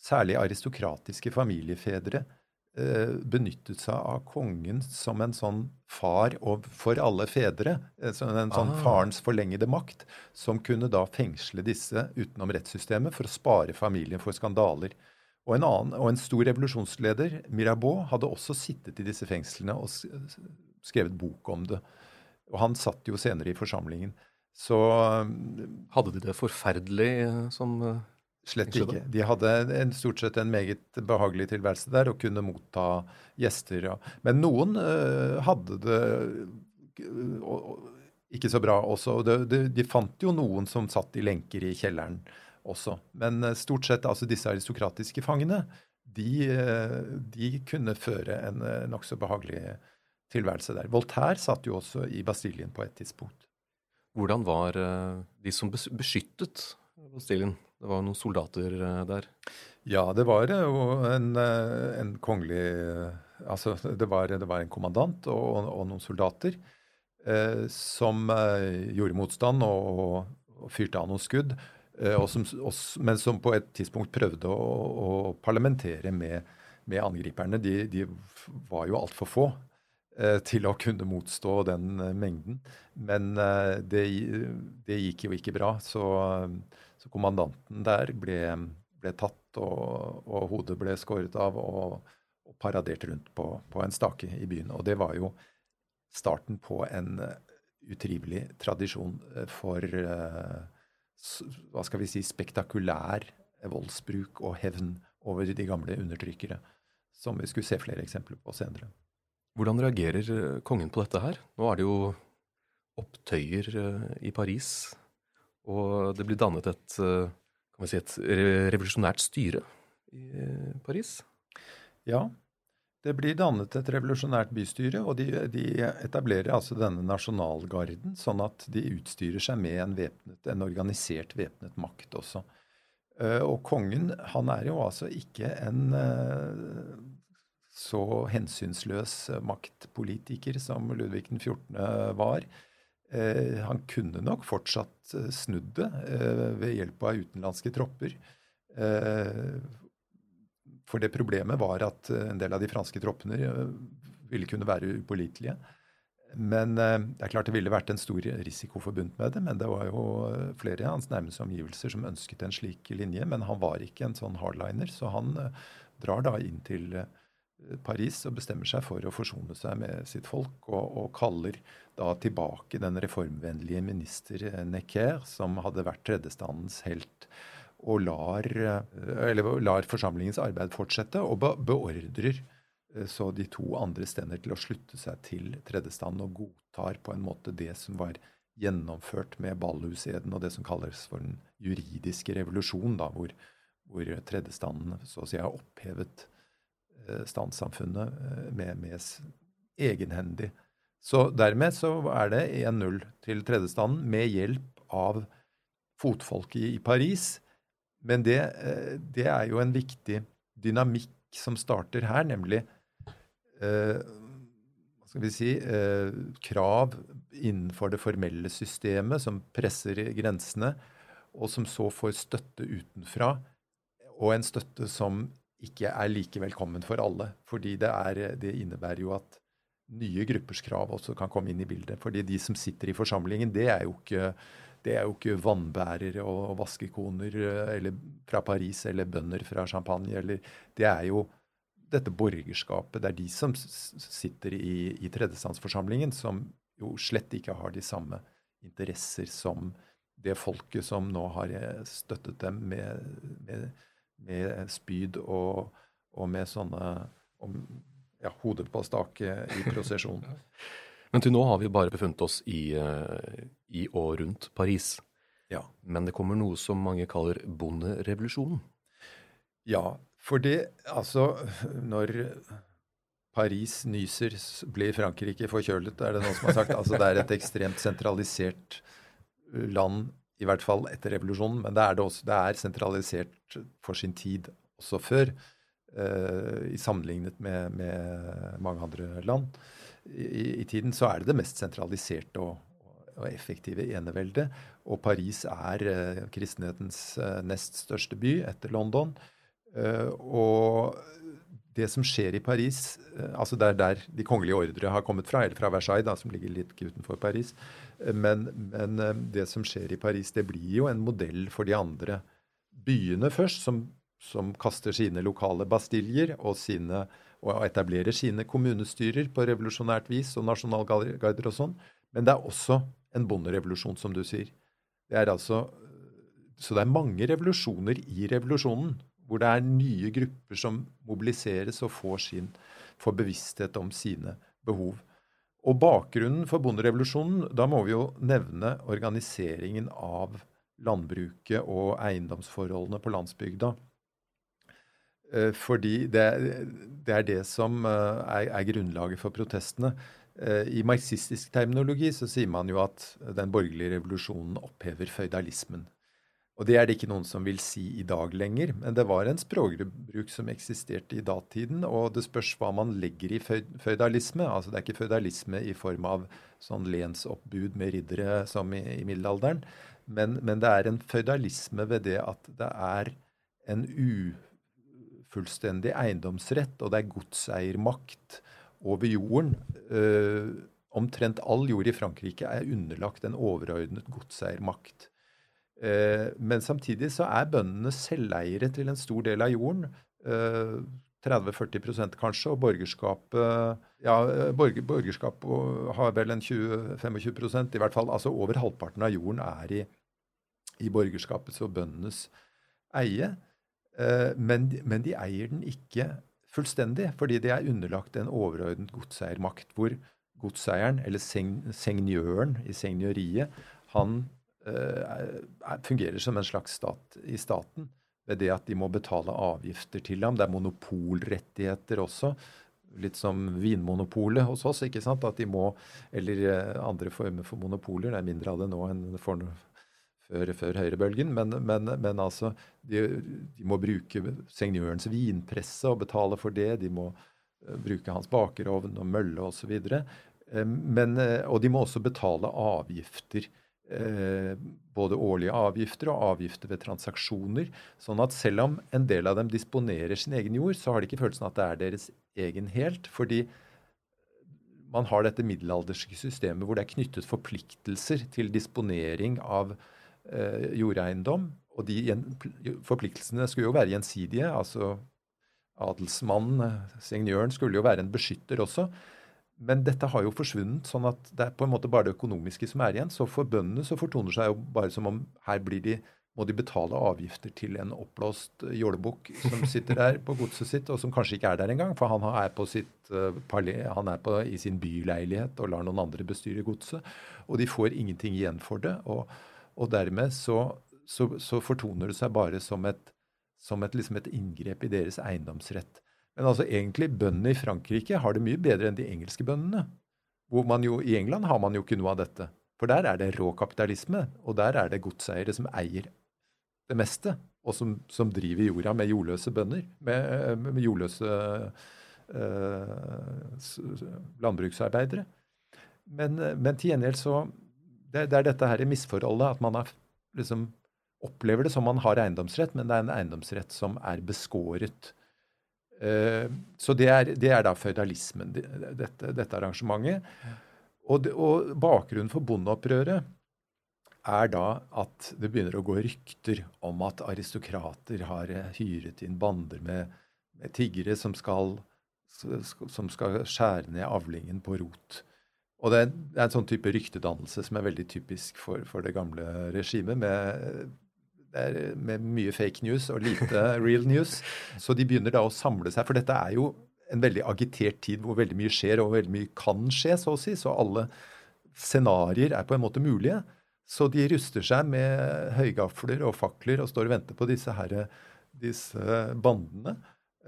særlig aristokratiske familiefedre benyttet seg av kongen som en sånn far for alle fedre. Eh, som en sånn ah. farens forlengede makt, som kunne da fengsle disse utenom rettssystemet for å spare familien for skandaler. Og en, annen, og en stor revolusjonsleder, Mirabeau, hadde også sittet i disse fengslene og skrevet bok om det. Og han satt jo senere i forsamlingen. Så Hadde de det forferdelig som Slett ikke. De hadde en, stort sett en meget behagelig tilværelse der og kunne motta gjester. Ja. Men noen uh, hadde det uh, ikke så bra også. De, de, de, fant jo noen som satt i lenker i kjelleren også. Men uh, stort sett altså disse aristokratiske fangene, de, de kunne føre en nokså behagelig tilværelse der. Voltaire satt jo også i Bastiljen på et tidspunkt. Hvordan var de som beskyttet Bastiljen? Det var noen soldater eh, der? Ja, det var jo en, eh, en kongelig eh, Altså, det var, det var en kommandant og, og noen soldater eh, som eh, gjorde motstand og, og, fyrte av noen skudd. Eh, og som, men som på et tidspunkt prøvde å, å parlamentere med, med angriperne. De, de, var jo altfor få til å kunne motstå den mengden. Men det, det, gikk jo ikke bra. Så så kommandanten der ble, ble tatt, og, og, hodet ble skåret av og, og paradert rundt på, på, en stake i byen. Og det var jo starten på en utrivelig tradisjon for hva skal vi si, spektakulær voldsbruk og hevn over de gamle undertrykkere, som vi skulle se flere eksempler på senere. Hvordan reagerer kongen på dette her? Nå er det jo opptøyer i Paris, og det blir dannet et, kan vi si, et revolusjonært styre i Paris? Ja, det blir dannet et revolusjonært bystyre, og de, de, etablerer altså denne nasjonalgarden, sånn at de utstyrer seg med en, vepnet, en organisert væpnet makt også. Uh, og kongen, han er jo altså ikke en så hensynsløs maktpolitiker som Ludvig den 14. var. Uh, han kunne nok fortsatt snudd det ved hjelp av utenlandske tropper. For det problemet var at eh, en del av de franske troppene eh, ville kunne være upålitelige. Men eh, det er klart det ville vært en stor risiko forbundet med det. Men det var jo flere av hans nærmeste omgivelser som ønsket en slik linje. Men han var ikke en sånn hardliner, så han drar da inn til Paris og bestemmer seg for å forsone seg med sitt folk, og, og kaller da tilbake den reformvennlige minister Necker, som hadde vært tredjestandens helt og lar, eller, lar, forsamlingens arbeid fortsette, og beordrer eh, så de to andre stender til å slutte seg til tredjestanden og godtar på en måte det som var gjennomført med Ballhuseden og det som kalles for den juridiske revolusjon, da, hvor, hvor tredjestanden så å si har opphevet eh, standssamfunnet med, med egenhendig. Så dermed så er det 1-0 til tredjestanden med hjelp av fotfolket i Paris men det, eh, det, er jo en viktig dynamikk som starter her, nemlig eh, hva skal vi si eh, krav innenfor det formelle systemet som presser grensene, og som så får støtte utenfra, og en støtte som ikke er like velkommen for alle. Fordi det, er, det innebærer jo at nye gruppers krav også kan komme inn i bildet. Fordi de som sitter i forsamlingen, det er jo ikke det er jo ikke vannbærere og vaskekoner eh, eller fra Paris eller bønder fra Champagne. Eller, det er jo dette borgerskapet. Det er de som sitter i, i tredjestandsforsamlingen, som jo slett ikke har de samme interesser som det folket som nå har eh, støttet dem med, med, med spyd og, og, med sånne og, ja, hodet på stake i prosesjon. Men til nå har vi bare befunnet oss i, eh, i og rundt Paris. Ja. Men det kommer noe som mange kaller bonderevolusjonen. Ja, for det Altså, når Paris nyser, blir Frankrike forkjølet, er det noen som har sagt. Altså, det er et ekstremt sentralisert land, i hvert fall etter revolusjonen. Men det er, det også, det er sentralisert for sin tid også før, uh, i sammenlignet med, med mange andre land i, i, tiden, så er det det mest sentraliserte og, og effektive eneveldet. Og Paris er uh, kristenhetens uh, nest største by etter London. Og det som skjer i Paris, altså det er der de kongelige ordre har kommet fra, eller fra Versailles, da, som ligger litt utenfor Paris. Men, men eh, det som skjer i Paris, det blir jo en modell for de andre byene først, som, som kaster sine lokale bastiljer og sine og etablerer sine kommunestyrer på revolusjonært vis og nasjonalgarder og sånn. Men det er også en bonderevolusjon, som du sier. Det er altså, så det er mange revolusjoner i revolusjonen, hvor det er nye grupper som mobiliseres og får, sin, får bevissthet om sine behov. Og bakgrunnen for bonderevolusjonen, da må vi jo nevne organiseringen av landbruket og eiendomsforholdene på landsbygda. Eh, fordi det, det, er det som eh, er, er, grunnlaget for protestene. Eh, I marxistisk terminologi så sier man jo at den borgerlige revolusjonen opphever føydalismen. Og det er det ikke noen som vil si i dag lenger, men det var en språkbruk som eksisterte i datiden, og det spørs hva man legger i føydalisme. Altså det er ikke føydalisme i form av sånn lensoppbud med riddere som i, i middelalderen, men, men, det er en føydalisme ved det at det er en ufullstendig eiendomsrett, og det er godseiermakt over jorden. Øh, omtrent all jord i Frankrike er underlagt en overordnet godseiermakt. Uh, men samtidig så er bøndene selveiere til en stor del av jorden. Uh, 30-40% kanskje, og borgerskapet ja, borger, borgerskap har vel en 20-25 i hvert fall. Altså over halvparten av jorden er i, i borgerskapets og bøndenes eie. Eh, men, men, de eier den ikke fullstendig, fordi de er underlagt en overordnet godseiermakt, hvor godseieren, eller sengnjøren i segnjøriet, han fungerer som en slags stat i staten ved det at de må betale avgifter til ham. Det er monopolrettigheter også. Litt som Vinmonopolet hos oss. ikke sant? At de må, Eller uh, andre former for monopoler. Det er mindre av det nå enn for før, før høyrebølgen. Men, men, men altså, de, de, må bruke sengjørens vinpresse og betale for det. De må uh, bruke hans bakerovn og mølle osv. så men, og de må også betale avgifter. Uh, både årlige avgifter og avgifter ved transaksjoner. Sånn at selv om en del av dem disponerer sin egen jord, så har de ikke følelsen at det er deres egen helt. fordi man har dette middelalderske systemet hvor det er knyttet forpliktelser til disponering av eh, jordeiendom. Og de forpliktelsene skulle jo være gjensidige. altså Adelsmannen, signøren, skulle jo være en beskytter også. Men dette har jo forsvunnet, sånn at det er på en måte bare det økonomiske som er igjen. Så for bøndene så fortoner seg jo bare som om her de, må de betale avgifter til en oppblåst jålebukk som sitter der på godset sitt, og som kanskje ikke er der engang, for han er, på sitt, uh, han er på, i sin byleilighet og lar noen andre bestyre godset. Og de får ingenting igjen for det. og og dermed så, så, så fortoner det seg bare som et, som et, liksom et inngrep i deres eiendomsrett. Men altså egentlig bøndene i Frankrike har det mye bedre enn de engelske bøndene. Jo, I England har man jo ikke noe av dette. For der er det rå kapitalisme, og der er det godseiere som eier det meste, og som, som driver jorda med jordløse bønder. Med, med jordløse øh, landbruksarbeidere. Men, men, til gjengjeld så det, det, er dette her i misforholdet at man er, liksom, opplever det som man har eiendomsrett, men det er en eiendomsrett som er beskåret. Uh, så det er, det er, da føydalismen, dette, dette, arrangementet. Og, det, og, bakgrunnen for bondeopprøret er da at det begynner å gå rykter om at aristokrater har hyret inn bander med, med tiggere som skal, som skal skjære ned avlingen på rot. Og det er, det er, en sånn type ryktedannelse som er veldig typisk for, for det gamle regimet. Med, med, mye fake news og lite real news. Så de begynner da å samle seg. For dette er jo en veldig agitert tid hvor veldig mye skjer, og veldig mye kan skje, så å si. Så alle scenarioer er på en måte mulige. Så de ruster seg med høygafler og fakler og står og venter på disse, her, disse bandene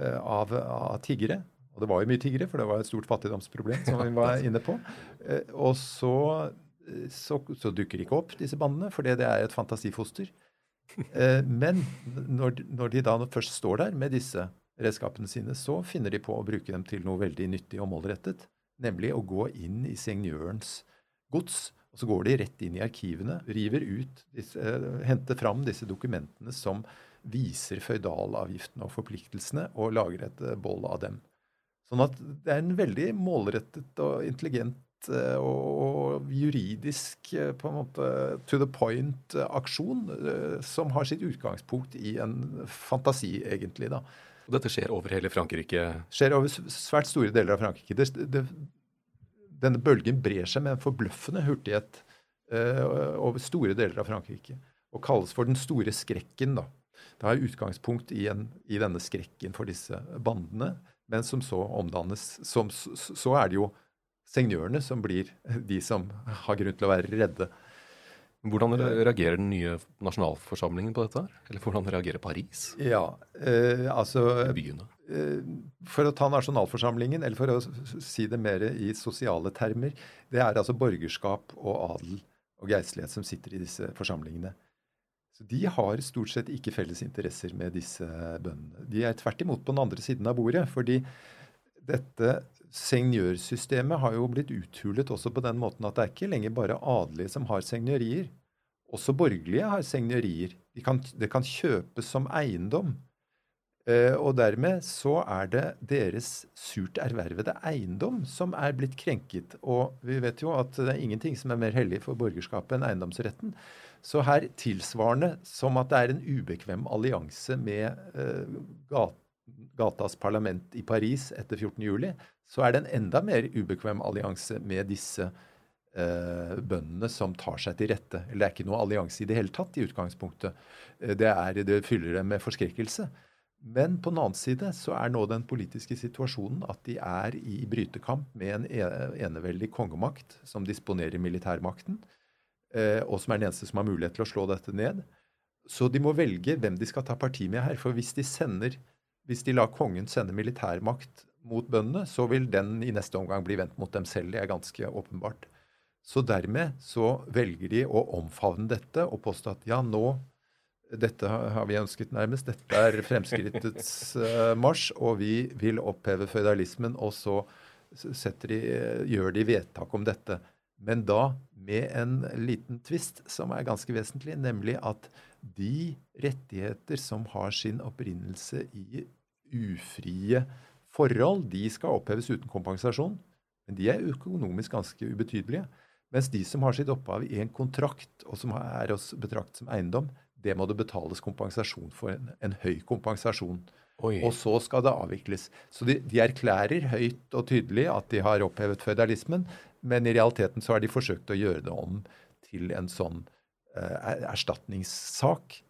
eh, av, av tiggere. Og det var jo mye tiggere, for det var et stort fattigdomsproblem, som vi var inne på. Eh, og så, eh, så, så dukker de ikke opp, disse bandene, for det er et fantasifoster. Eh, men når, de da først står der med disse redskapene sine, så finner de på å bruke dem til noe veldig nyttig og målrettet. Nemlig å gå inn i signørens gods. Og så går de rett inn i arkivene, river ut, henter fram disse dokumentene som viser føydalavgiftene og forpliktelsene, og lager et boll av dem. Sånn at det er en veldig målrettet og intelligent eh, og juridisk eh, på en måte to the point-aksjon eh, som har sitt utgangspunkt i en fantasi, egentlig. da. Og dette skjer over hele Frankrike? Skjer over svært store deler av Frankrike. Det, det, denne bølgen brer seg med en forbløffende hurtighet uh, over store deler av Frankrike. Og kalles for den store skrekken. da. Det har utgangspunkt i, en, i denne skrekken for disse bandene men som så omdannes. Som, så er det jo sengjørene som blir de som har grunn til å være redde. Hvordan reagerer den nye nasjonalforsamlingen på dette? Eller hvordan reagerer Paris? Ja, eh, altså eh, For å ta nasjonalforsamlingen, eller for å si det mer i sosiale termer, det er altså borgerskap og adel og geistlighet som sitter i disse forsamlingene. Så De har stort sett ikke felles interesser med disse bøndene. De er tvert imot på den andre siden av bordet. fordi dette sengjørsystemet har jo blitt uthulet også på den måten at det er ikke lenger bare adelige som har sengjørier. Også borgerlige har sengjørier. Det kan, det kan kjøpes som eiendom. Uh, og dermed så er det deres surt ervervede eiendom som er blitt krenket. Og vi vet jo at det er ingenting som er mer hellig for borgerskapet enn eiendomsretten. Så her tilsvarende som at det er en ubekvem allianse med uh, gatas parlament i Paris etter 14.07, så er det en enda mer ubekvem allianse med disse eh, bøndene som tar seg til rette. Eller det er ikke noe allianse i det hele tatt i utgangspunktet. Eh, det, er, det fyller dem med forskrekkelse. Men på den annen side så er nå den politiske situasjonen at de er i brytekamp med en e-, eneveldig kongemakt som disponerer militærmakten, eh, og som er den eneste som har mulighet til å slå dette ned. Så de må velge hvem de skal ta parti med her. For hvis de, sender, hvis de lar kongen sende militærmakt mot bøndene, så vil den i neste omgang bli vendt mot dem selv. Det er ganske åpenbart. Så dermed så velger de å omfavne dette og påstå at ja, nå dette har vi ønsket nærmest. Dette er fremskrittets uh, marsj, og vi vil oppheve føydalismen. Og så de, gjør de vedtak om dette. Men da med en liten tvist som er ganske vesentlig, nemlig at de rettigheter som har sin opprinnelse i ufrie forhold, de skal oppheves uten kompensasjon. Men de er økonomisk ganske ubetydelige. Mens de som har sitt opphav i en kontrakt, og som er oss betraktet som eiendom, det må det betales kompensasjon for. En, en høy kompensasjon. Oi. Og så skal det avvikles. Så de, de, erklærer høyt og tydelig at de har opphevet føydalismen, men i realiteten så har de forsøkt å gjøre det om til en sånn erstatningssak.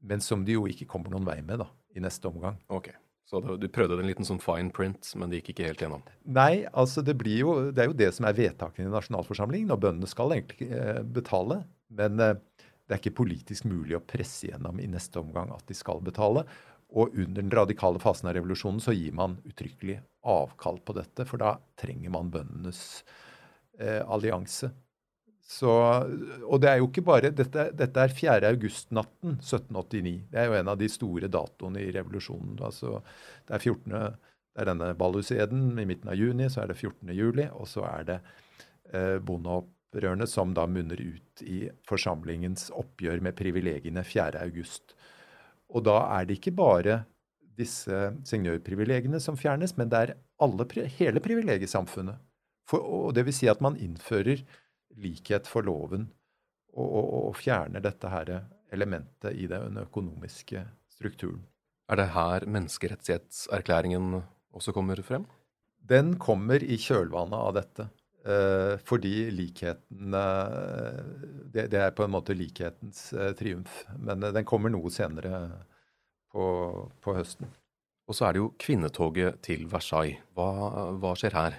Men som de jo ikke kommer noen vei med da, i neste omgang. Ok, Så du prøvde en liten sånn fine print, men det gikk ikke helt gjennom? Nei, altså det, blir jo, det er jo det som er vedtakene i nasjonalforsamlingen, og bøndene skal egentlig eh, betale. Men eh, det er ikke politisk mulig å presse gjennom i neste omgang at de skal betale. Og under den radikale fasen av revolusjonen så gir man uttrykkelig avkall på dette, for da trenger man bøndenes eh, allianse. Så, og det er jo ikke bare, Dette, dette er 4. august-natten 1789. Det er jo en av de store datoene i revolusjonen. Altså, det, er 14, det er denne Balluseden i midten av juni, så er det 14. juli, og så er det eh, bondeopprørene som da munner ut i forsamlingens oppgjør med privilegiene 4. august. Og da er det ikke bare disse signørprivilegiene som fjernes, men det er alle, hele privilegiesamfunnet. For, og det vil si at man innfører likhet for loven og, og, og fjerner dette her elementet i den økonomiske strukturen. Er det her menneskerettighetserklæringen også kommer frem? Den kommer i kjølvannet av dette. Uh, fordi likheten uh, det, er på en måte likhetens uh, triumf. Men den kommer noe senere på, på, høsten. Og så er det jo kvinnetoget til Versailles. Hva, hva skjer her?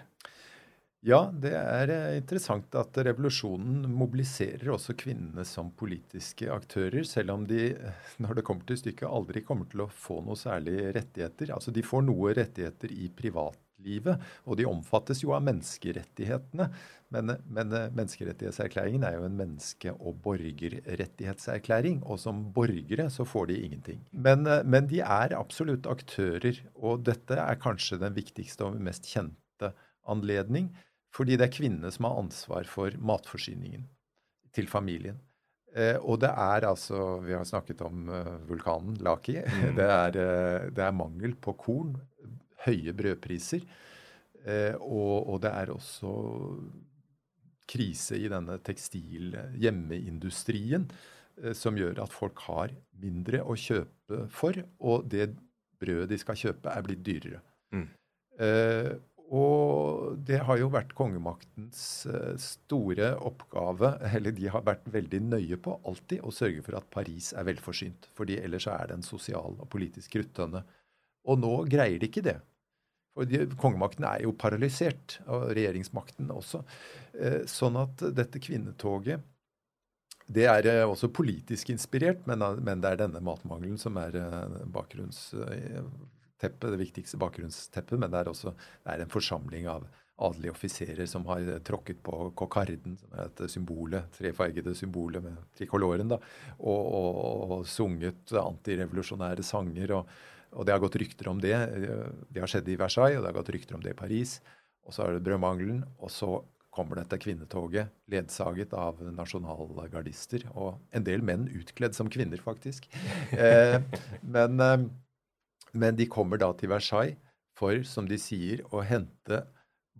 Ja, det er interessant at revolusjonen mobiliserer også kvinnene som politiske aktører, selv om de, når det kommer til stykket, aldri kommer til å få noe særlig rettigheter. Altså, de får noe rettigheter i privatlivet. Og de omfattes jo av menneskerettighetene. Men, men eh, menneskerettighetserklæringen er jo en menneske- og borgerrettighetserklæring. Og som borgere så får de ingenting. Men, eh, men, de er absolutt aktører. Og dette er kanskje den viktigste og mest kjente anledning. Fordi det er kvinnene som har ansvar for matforsyningen til familien. Eh, og det er altså Vi har snakket om uh, vulkanen Laki. Mm. Det, er, uh, det, er, mangel på korn høye brødpriser. Eh, og, og, det er også krise i denne tekstil-hjemmeindustrien eh, som gjør at folk har mindre å kjøpe for, og det brødet de skal kjøpe, er blitt dyrere. Mm. Og det har jo vært kongemaktens eh, store oppgave, eller de har vært veldig nøye på alltid å sørge for at Paris er velforsynt. fordi ellers er det en sosial og politisk kruttønne. Og nå greier de ikke det. For de, Kongemakten er jo paralysert, og regjeringsmakten også. Eh, sånn at dette kvinnetoget det er eh, også politisk inspirert, men, men, det er denne matmangelen som er bakgrunnsteppet, det viktigste bakgrunnsteppet. Men det er også det er en forsamling av adelige offiserer som har tråkket på kokarden, som er et symbolet, trefargede symbolet med trikoloren, da, og, og, og sunget antirevolusjonære sanger. og og det har gått rykter om det. Det har skjedd i Versailles, og det har gått rykter om det i Paris. Og så er det brødmangelen, og så kommer dette kvinnetoget ledsaget av nasjonalgardister. Og en del menn utkledd som kvinner, faktisk. Eh, men, eh, men, de kommer da til Versailles for, som de sier, å hente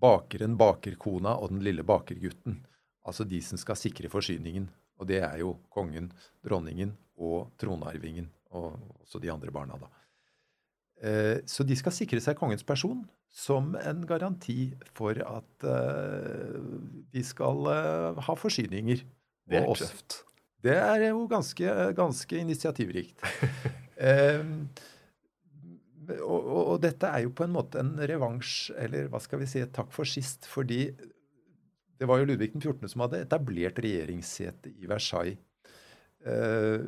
bakeren, bakerkona og den lille bakergutten. Altså de som skal sikre forsyningen. Og det er jo kongen, dronningen og tronarvingen. Og også de andre barna, da. Eh, så de skal sikre seg kongens person som en garanti for at vi de skal uh, ha forsyninger. Det er tøft. Det er jo ganske, ganske initiativrikt. og, og, og, dette er jo på en måte en revansj, eller hva skal vi si, takk for sist. Fordi det var jo Ludvig den 14. som hadde etablert regjeringssete i Versailles. Eh,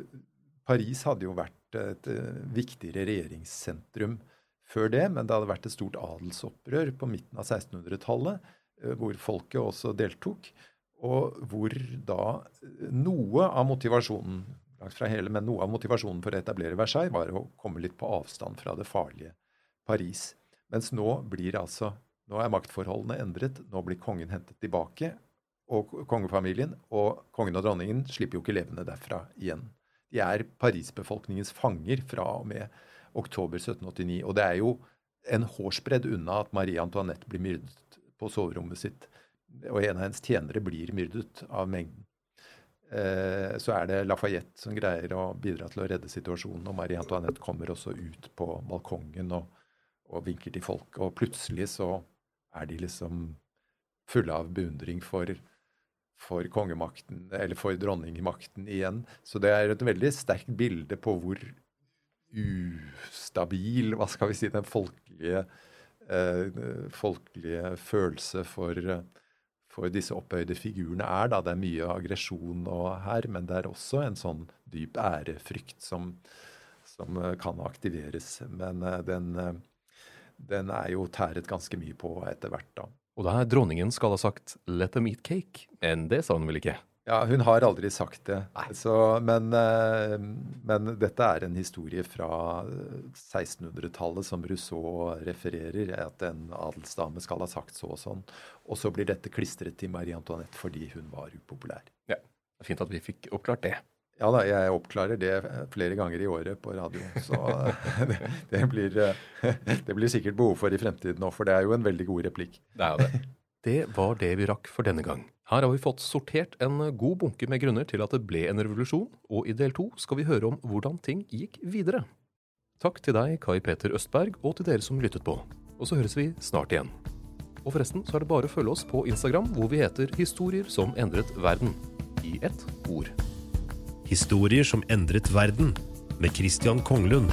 Paris hadde jo vært et uh, viktigere regjeringssentrum før det, men det hadde vært et stort adelsopprør på midten av 1600-tallet, uh, hvor folket også deltok. Og hvor da noe av motivasjonen langt fra hele, men noe av motivasjonen for å etablere Versailles var å komme litt på avstand fra det farlige Paris. Mens nå blir altså nå er maktforholdene endret. Nå blir kongen hentet tilbake. Og kongefamilien og kongen og dronningen slipper jo ikke levende derfra igjen. De er Paris-befolkningens fanger fra og med oktober 1789. Og det er jo en hårsbredd unna at Marie Antoinette blir myrdet på soverommet sitt. Og en av hennes tjenere blir myrdet av mengden. Eh, så er det Lafayette som greier å bidra til å redde situasjonen. Og Marie Antoinette kommer også ut på balkongen og, og vinker til folk. Og plutselig så er de liksom fulle av beundring for for kongemakten, eller for dronningmakten igjen. Så det er et veldig sterkt bilde på hvor ustabil, hva skal vi si, den folkelige, eh, folkelige følelse for, for, disse opphøyde figurene er. Da. Det er mye aggresjon her, men det er også en sånn dyp ærefrykt som, som kan aktiveres. Men eh, den, den er jo tæret ganske mye på etter hvert, da. Og der dronningen skal ha sagt 'let them eat cake', enn det sa hun vel ikke? Ja, hun har aldri sagt det. Så, men, eh, men, dette er en historie fra 1600-tallet som Rousseau refererer. At en adelsdame skal ha sagt så og sånn. Og så blir dette klistret til Marie Antoinette fordi hun var upopulær. Ja, det er Fint at vi fikk oppklart det. Ja da, jeg oppklarer det flere ganger i året på radio. Så det, det, blir, det blir sikkert behov for i fremtiden òg, for det er jo en veldig god replikk. Det er det. Det var det vi rakk for denne gang. Her har vi fått sortert en god bunke med grunner til at det ble en revolusjon, og i del to skal vi høre om hvordan ting gikk videre. Takk til deg, Kai Peter Østberg, og til dere som lyttet på. Og så høres vi snart igjen. Og forresten så er det bare å følge oss på Instagram, hvor vi heter Historier som endret verden. I ett ord. Historier som endret verden, med Christian Konglund.